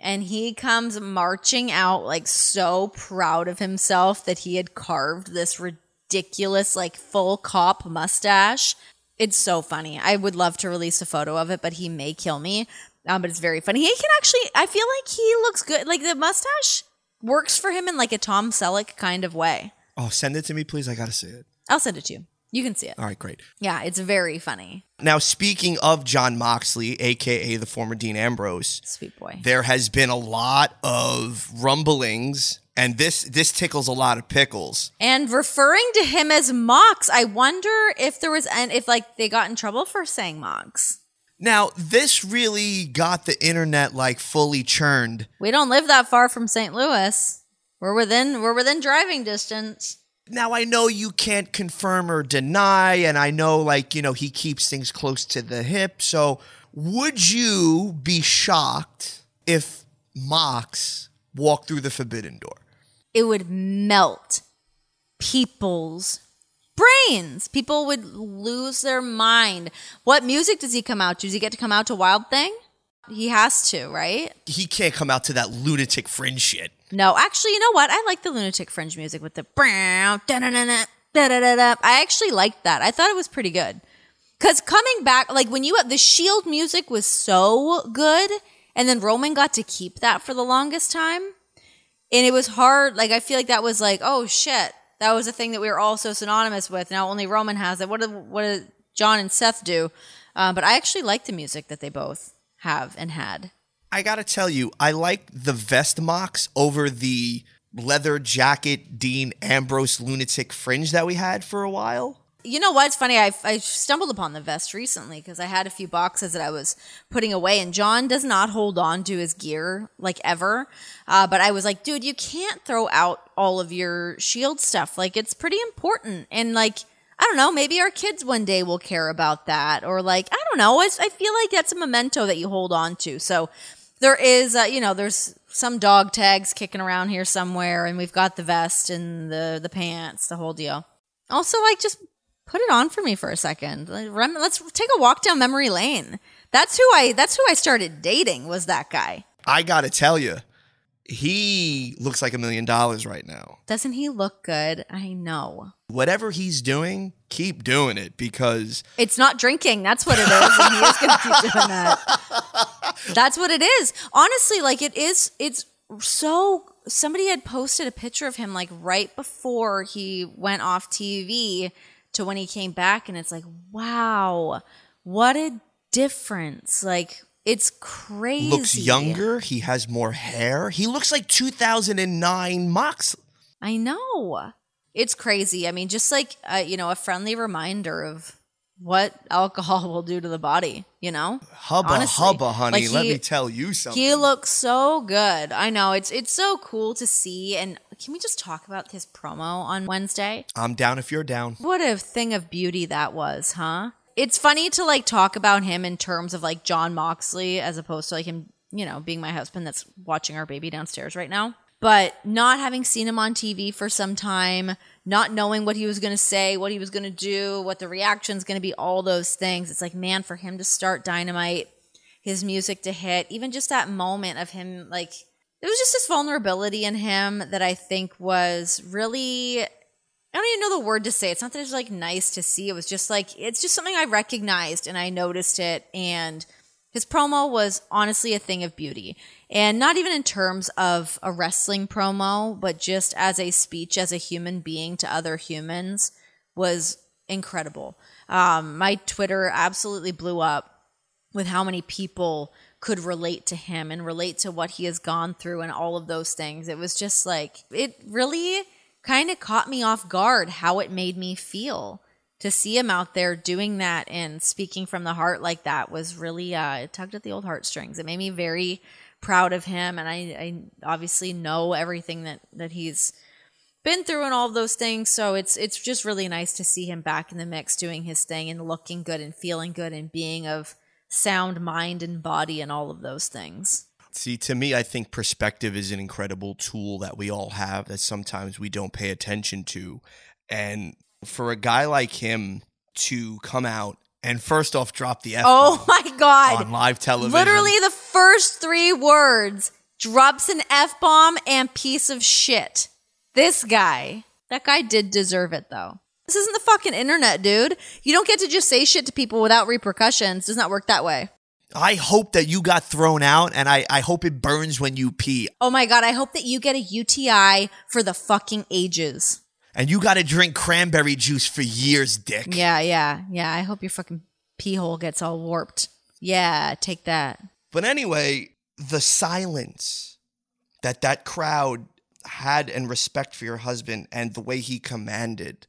And he comes marching out like so proud of himself that he had carved this ridiculous like full cop mustache. It's so funny. I would love to release a photo of it, but he may kill me. Um, but it's very funny. He can actually I feel like he looks good. Like the mustache works for him in like a Tom Selleck kind of way. Oh, send it to me, please. I got to see it. I'll send it to you. You can see it. All right, great. Yeah, it's very funny. Now, speaking of Jon Moxley, aka the former Dean Ambrose, Sweet boy. there has been a lot of rumblings, and this this tickles a lot of pickles. And referring to him as Mox, I wonder if there was and if like they got in trouble for saying Mox. Now, this really got the internet like fully churned. We don't live that far from St. Louis. We're within we're within driving distance. Now, I know you can't confirm or deny, and I know, like, you know, he keeps things close to the hip. So, would you be shocked if Mox walked through the forbidden door? It would melt people's brains. People would lose their mind. What music does he come out to? Does he get to come out to Wild Thing? He has to, right? He can't come out to that lunatic fringe shit. No, actually, you know what? I like the Lunatic Fringe music with the brown. I actually liked that. I thought it was pretty good. Cause coming back, like when you the Shield music was so good, and then Roman got to keep that for the longest time, and it was hard. Like I feel like that was like, oh shit, that was a thing that we were all so synonymous with. Now only Roman has it. What did what did John and Seth do? Uh, but I actually like the music that they both have and had. I gotta tell you, I like the vest Mox over the leather jacket Dean Ambrose lunatic fringe that we had for a while. You know what? It's funny. I, I stumbled upon the vest recently because I had a few boxes that I was putting away, and John does not hold on to his gear like ever. Uh, but I was like, dude, you can't throw out all of your shield stuff. Like, it's pretty important. And like, I don't know, maybe our kids one day will care about that, or like, I don't know. I feel like that's a memento that you hold on to. So there is, uh, you know, there's some dog tags kicking around here somewhere, and we've got the vest and the the pants, the whole deal. Also, like, just put it on for me for a second. Like, rem- let's take a walk down memory lane. That's who I. That's who I started dating. Was that guy? I gotta tell you, he looks like a million dollars right now. Doesn't he look good? I know. Whatever he's doing, keep doing it because It's not drinking. That's what it is, and he is going to keep doing that. That's what it is. Honestly, like it is. It's so. Somebody had posted a picture of him like right before he went off TV to when he came back, and it's like, wow, what a difference! Like it's crazy. looks younger. He has more hair. He looks like 2009 Mox. I know. It's crazy. I mean, just like uh, you know, a friendly reminder of what alcohol will do to the body. You know, Hubba Honestly. hubba, honey. Like, Let me tell you something. He looks so good. I know it's it's so cool to see. And can we just talk about his promo on Wednesday? I'm down if you're down. What a thing of beauty that was, huh? It's funny to like talk about him in terms of like Jon Moxley as opposed to like him, you know, being my husband that's watching our baby downstairs right now. But not having seen him on TV for some time, not knowing what he was going to say, what he was going to do, what the reaction's going to be, all those things. It's like, man, for him to start Dynamite, his music to hit, even just that moment of him, like, it was just this vulnerability in him that I think was really I don't even know the word to say. It's not that it's like nice to see. It was just like it's just something I recognized and I noticed it and his promo was honestly a thing of beauty. And not even in terms of a wrestling promo, but just as a speech as a human being to other humans was incredible. Um, my Twitter absolutely blew up with how many people could relate to him and relate to what he has gone through and all of those things. It was just like, it really kind of caught me off guard how it made me feel to see him out there doing that and speaking from the heart like that was really uh, it tugged at the old heartstrings. It made me very proud of him, and I, I obviously know everything that that he's been through and all those things. So it's it's just really nice to see him back in the mix, doing his thing and looking good and feeling good and being of sound mind and body and all of those things. See, to me, I think perspective is an incredible tool that we all have that sometimes we don't pay attention to. And for a guy like him to come out and first off drop the F Oh my god. on live television. Literally the first 3 words drops an F bomb and piece of shit. This guy. That guy did deserve it though. This isn't the fucking internet, dude. You don't get to just say shit to people without repercussions. It does not work that way. I hope that you got thrown out and I, I hope it burns when you pee. Oh my god, I hope that you get a UTI for the fucking ages. And you got to drink cranberry juice for years, dick. Yeah, yeah, yeah. I hope your fucking pee hole gets all warped. Yeah, take that. But anyway, the silence that that crowd had and respect for your husband and the way he commanded,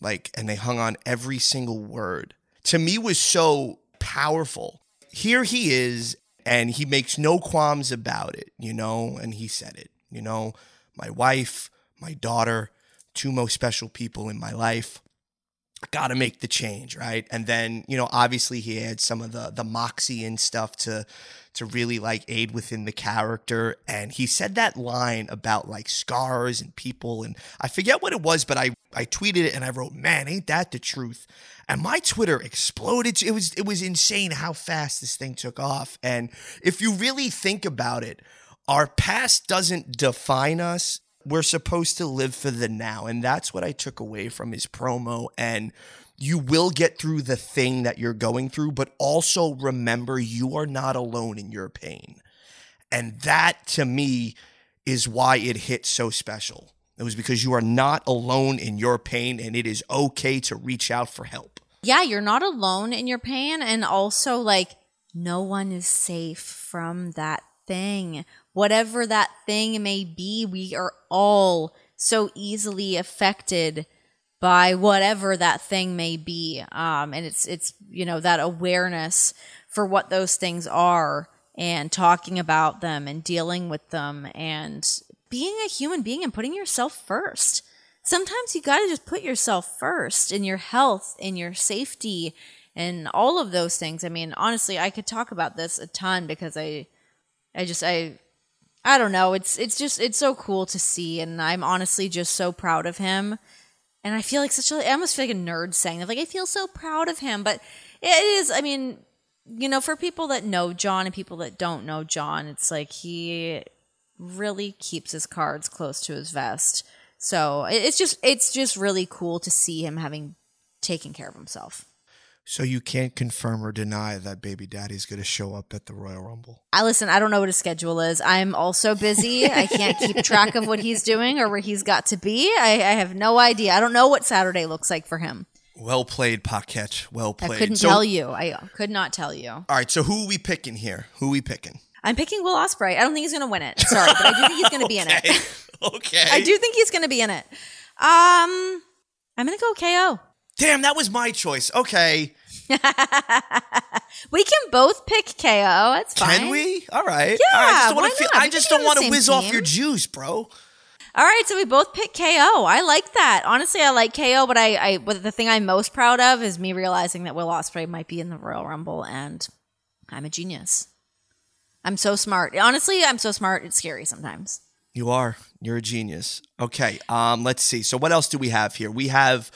like, and they hung on every single word, to me was so powerful. Here he is, and he makes no qualms about it, you know, and he said it, you know, my wife, my daughter, two most special people in my life got to make the change right? And then you know obviously he had some of the the moxie and stuff to to really like aid within the character and he said that line about like scars and people and i forget what it was but i i tweeted it and i wrote man ain't that the truth and my twitter exploded it was it was insane how fast this thing took off and if you really think about it our past doesn't define us we're supposed to live for the now. And that's what I took away from his promo. And you will get through the thing that you're going through, but also remember you are not alone in your pain. And that to me is why it hit so special. It was because you are not alone in your pain and it is okay to reach out for help. Yeah, you're not alone in your pain. And also, like, no one is safe from that thing whatever that thing may be, we are all so easily affected by whatever that thing may be. Um, and it's, it's, you know, that awareness for what those things are and talking about them and dealing with them and being a human being and putting yourself first. Sometimes you got to just put yourself first in your health, in your safety, and all of those things. I mean, honestly, I could talk about this a ton because I, I just, I I don't know. It's it's just it's so cool to see, and I'm honestly just so proud of him. And I feel like such a I almost feel like a nerd saying that. Like I feel so proud of him, but it is. I mean, you know, for people that know John and people that don't know John, it's like he really keeps his cards close to his vest. So it's just it's just really cool to see him having taken care of himself. So you can't confirm or deny that baby daddy's going to show up at the Royal Rumble. I listen, I don't know what his schedule is. I'm also busy. I can't keep track of what he's doing or where he's got to be. I, I, have no idea. I don't know what Saturday looks like for him. Well played, Paquette. Well played. I couldn't so, tell you. I could not tell you. All right, so who are we picking here? Who are we picking? I'm picking Will Ospreay. I don't think he's going to win it. Sorry, but I do think he's going to be in it. okay. I do think he's going to be in it. Um, I'm going to go KO. Damn, that was my choice. Okay. we can both pick KO. That's fine. Can we? All right. Yeah. All right. I just, why feel, not? I just don't want to whiz team. off your juice, bro. All right, so we both pick KO. I like that. Honestly, I like KO, but I, I but the thing I'm most proud of is me realizing that Will Ospreay might be in the Royal Rumble, and I'm a genius. I'm so smart. Honestly, I'm so smart. It's scary sometimes. You are. You're a genius. Okay. Um. Let's see. So what else do we have here? We have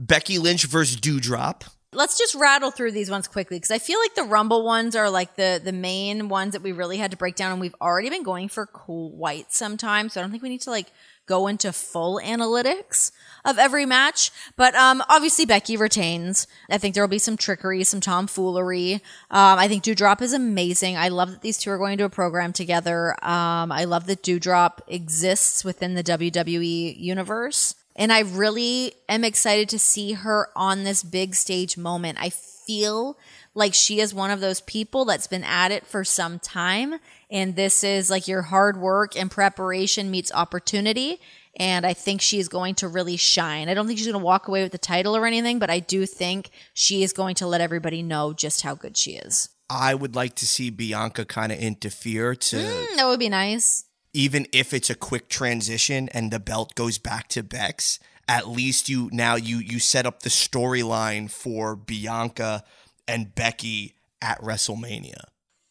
Becky Lynch versus Doudrop. Let's just rattle through these ones quickly because I feel like the Rumble ones are like the the main ones that we really had to break down, and we've already been going for quite some time. So I don't think we need to like go into full analytics of every match. But um, obviously Becky retains. I think there will be some trickery, some tomfoolery. Um, I think Doudrop is amazing. I love that these two are going to a program together. Um, I love that Doudrop exists within the WWE universe. And I really am excited to see her on this big stage moment. I feel like she is one of those people that's been at it for some time. And this is like your hard work and preparation meets opportunity. And I think she is going to really shine. I don't think she's going to walk away with the title or anything, but I do think she is going to let everybody know just how good she is. I would like to see Bianca kind of interfere to Mm, that would be nice. Even if it's a quick transition and the belt goes back to Bex, at least you now you you set up the storyline for Bianca and Becky at WrestleMania.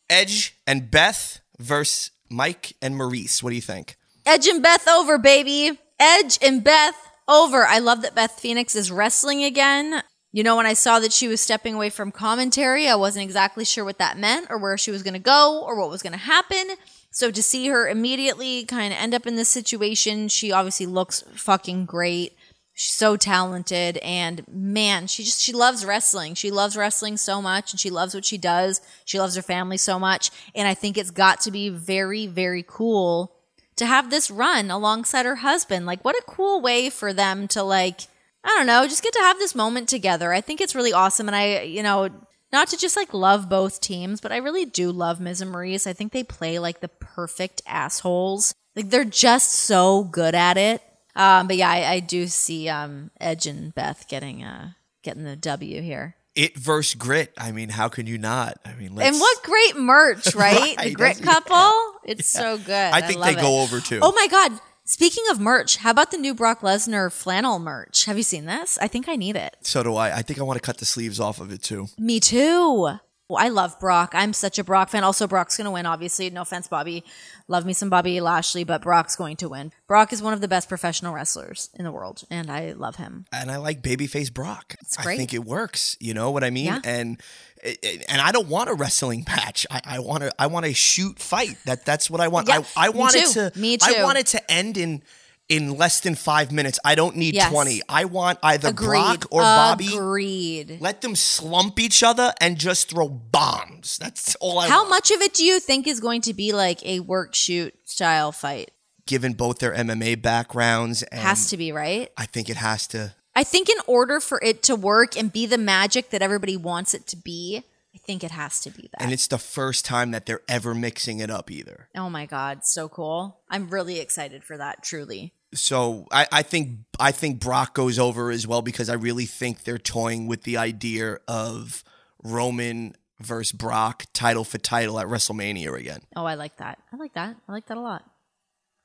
Edge and Beth versus Mike and Maryse. What do you think? Edge and Beth over, baby. Edge and Beth over. I love that Beth Phoenix is wrestling again. You know, when I saw that she was stepping away from commentary, I wasn't exactly sure what that meant or where she was going to go or what was going to happen. So to see her immediately kind of end up in this situation, she obviously looks fucking great. She's so talented and man, she just she loves wrestling. She loves wrestling so much and she loves what she does. She loves her family so much and I think it's got to be very very cool to have this run alongside her husband. Like what a cool way for them to like I don't know, just get to have this moment together. I think it's really awesome and I, you know, not to just like love both teams, but I really do love Miz and Maryse. I think they play like the perfect assholes. Like they're just so good at it. Um, but yeah, I, I do see um, Edge and Beth getting uh, getting the W here. It versus Grit. I mean, how can you not? I mean, let's, And what great merch, right? the Grit couple. It's so good. I think love they it. go over too. Oh my god! Speaking of merch, how about the new Brock Lesnar flannel merch? Have you seen this? I think I need it. So do I. I think I want to cut the sleeves off of it too. Me too. Well, I love Brock. I'm such a Brock fan. Also, Brock's going to win, obviously. No offense, Bobby. Love me some Bobby Lashley, but Brock's going to win. Brock is one of the best professional wrestlers in the world, and I love him. and I like babyface Brock. I great. think it works. You know what I mean? Yeah. And and I don't want a wrestling match. I, I want to. I want a shoot fight. That that's what I want. Yeah, I, I it too. to. Me I too. want it to end in in less than five minutes. I don't need Yes. twenty. I want either Agreed. Brock or Bobby. Agreed. Let them slump each other and just throw bombs. That's all I want. How want. much of it do you think is going to be like a work shoot style fight? Given both their MMA backgrounds, and Has to be, right? I think it has to. I think in order for it to work and be the magic that everybody wants it to be, I think it has to be that. And it's the first time that they're ever mixing it up either. oh my God, so cool. I'm really excited for that, truly. So I, I think I think Brock goes over as well because I really think they're toying with the idea of Roman versus Brock title for title at WrestleMania again. Oh, I like that. I like that. I like that a lot.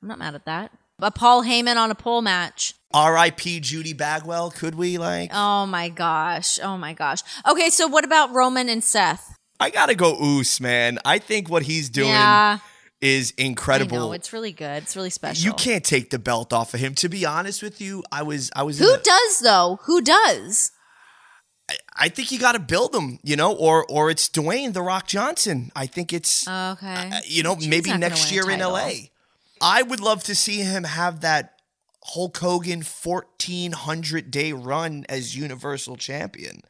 I'm not mad at that. A Paul Heyman on a pole match. R.I.P. Judy Bagwell. Could we like? Oh my gosh. Oh my gosh. Okay, so what about Roman and Seth? I gotta go Oos, man. I think what he's doing yeah, is I incredible. know it's really good. It's really special. you can't take the belt off of him. To be honest with you, I was I was Who a- does though? Who does? I think you got to build them, you know, or or it's Dwayne the Rock Johnson. I think it's Okay. uh, you know He's maybe next year in. LA. I would love to see him have that Hulk Hogan 1400 day run as Universal Champion.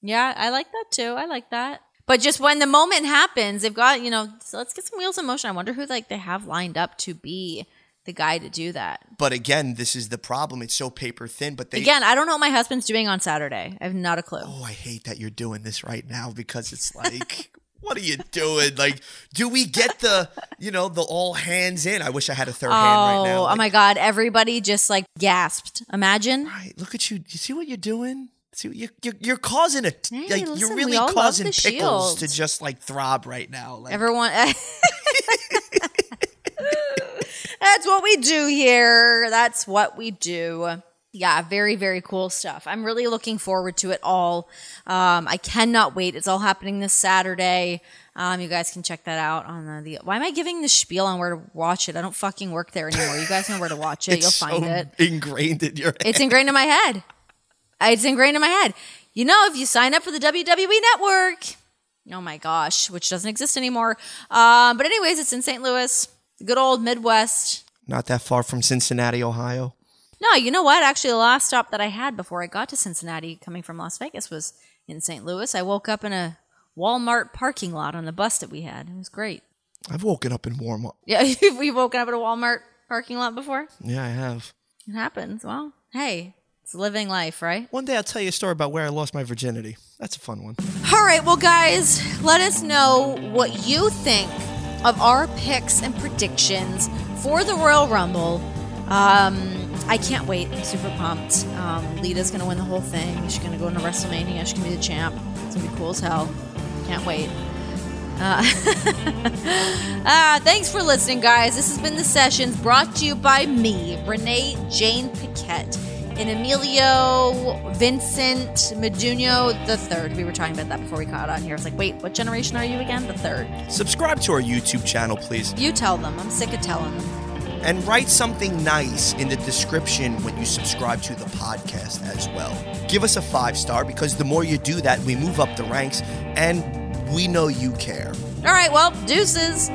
Yeah, I like that too. I like that. But just when the moment happens, they've got, you know, so let's get some wheels in motion. I wonder who like they have lined up to be the guy to do that. But again, this is the problem. It's so paper thin. But they Again, I don't know what my husband's doing on Saturday. I have not a clue. Oh, I hate that you're doing this right now because it's like. What are you doing? Like, do we get the, you know, the all hands in? I wish I had a third hand right now. oh, oh Like, oh my God. Everybody just like gasped. Imagine. Right. Look at you. You see what you're doing? See, you're, you're you're causing it. Hey, like listen, you're really causing pickles Shield. to just like throb right now. Like, Everyone. That's what we do here. That's what we do. Yeah, very, very cool stuff. I'm really looking forward to it all. Um, I cannot wait. It's all happening this Saturday. Um, you guys can check that out on the, the. Why am I giving the spiel on where to watch it? I don't fucking work there anymore. You guys know where to watch it. You'll find so it. ingrained in your head. It's ingrained in my head. It's ingrained in my head. You know, if you sign up for the WWE Network, oh my gosh, which doesn't exist anymore. Um, but anyways, it's in St. Louis, the good old Midwest. Not that far from Cincinnati, Ohio. No, you know what? Actually, the last stop that I had before I got to Cincinnati, coming from Las Vegas, was in St. Louis. I woke up in a Walmart parking lot on the bus that we had. It was great. I've woken up in warm up. Yeah, you've woken up at a Walmart parking lot before? Yeah, I have. It happens. Well, hey, it's living life, right? One day I'll tell you a story about where I lost my virginity. That's a fun one. All right, well, guys, let us know what you think of our picks and predictions for the Royal Rumble. Um, I can't wait. I'm super pumped. Um, Lita's going to win the whole thing. She's going to go into WrestleMania. She's going to be the champ. It's going to be cool as hell. Can't wait. Uh, uh, thanks for listening, guys. This has been The Sessions brought to you by me, Renee Jane Paquette, and Emilio Vincent Meduno the third. We were talking about that before we caught on here. It's like, wait, what generation are you again? The third. Subscribe to our YouTube channel, please. You tell them. I'm sick of telling them. And write something nice in the description when you subscribe to the podcast as well. Give us a five star because the more you do that, we move up the ranks and we know you care. All right, well, deuces.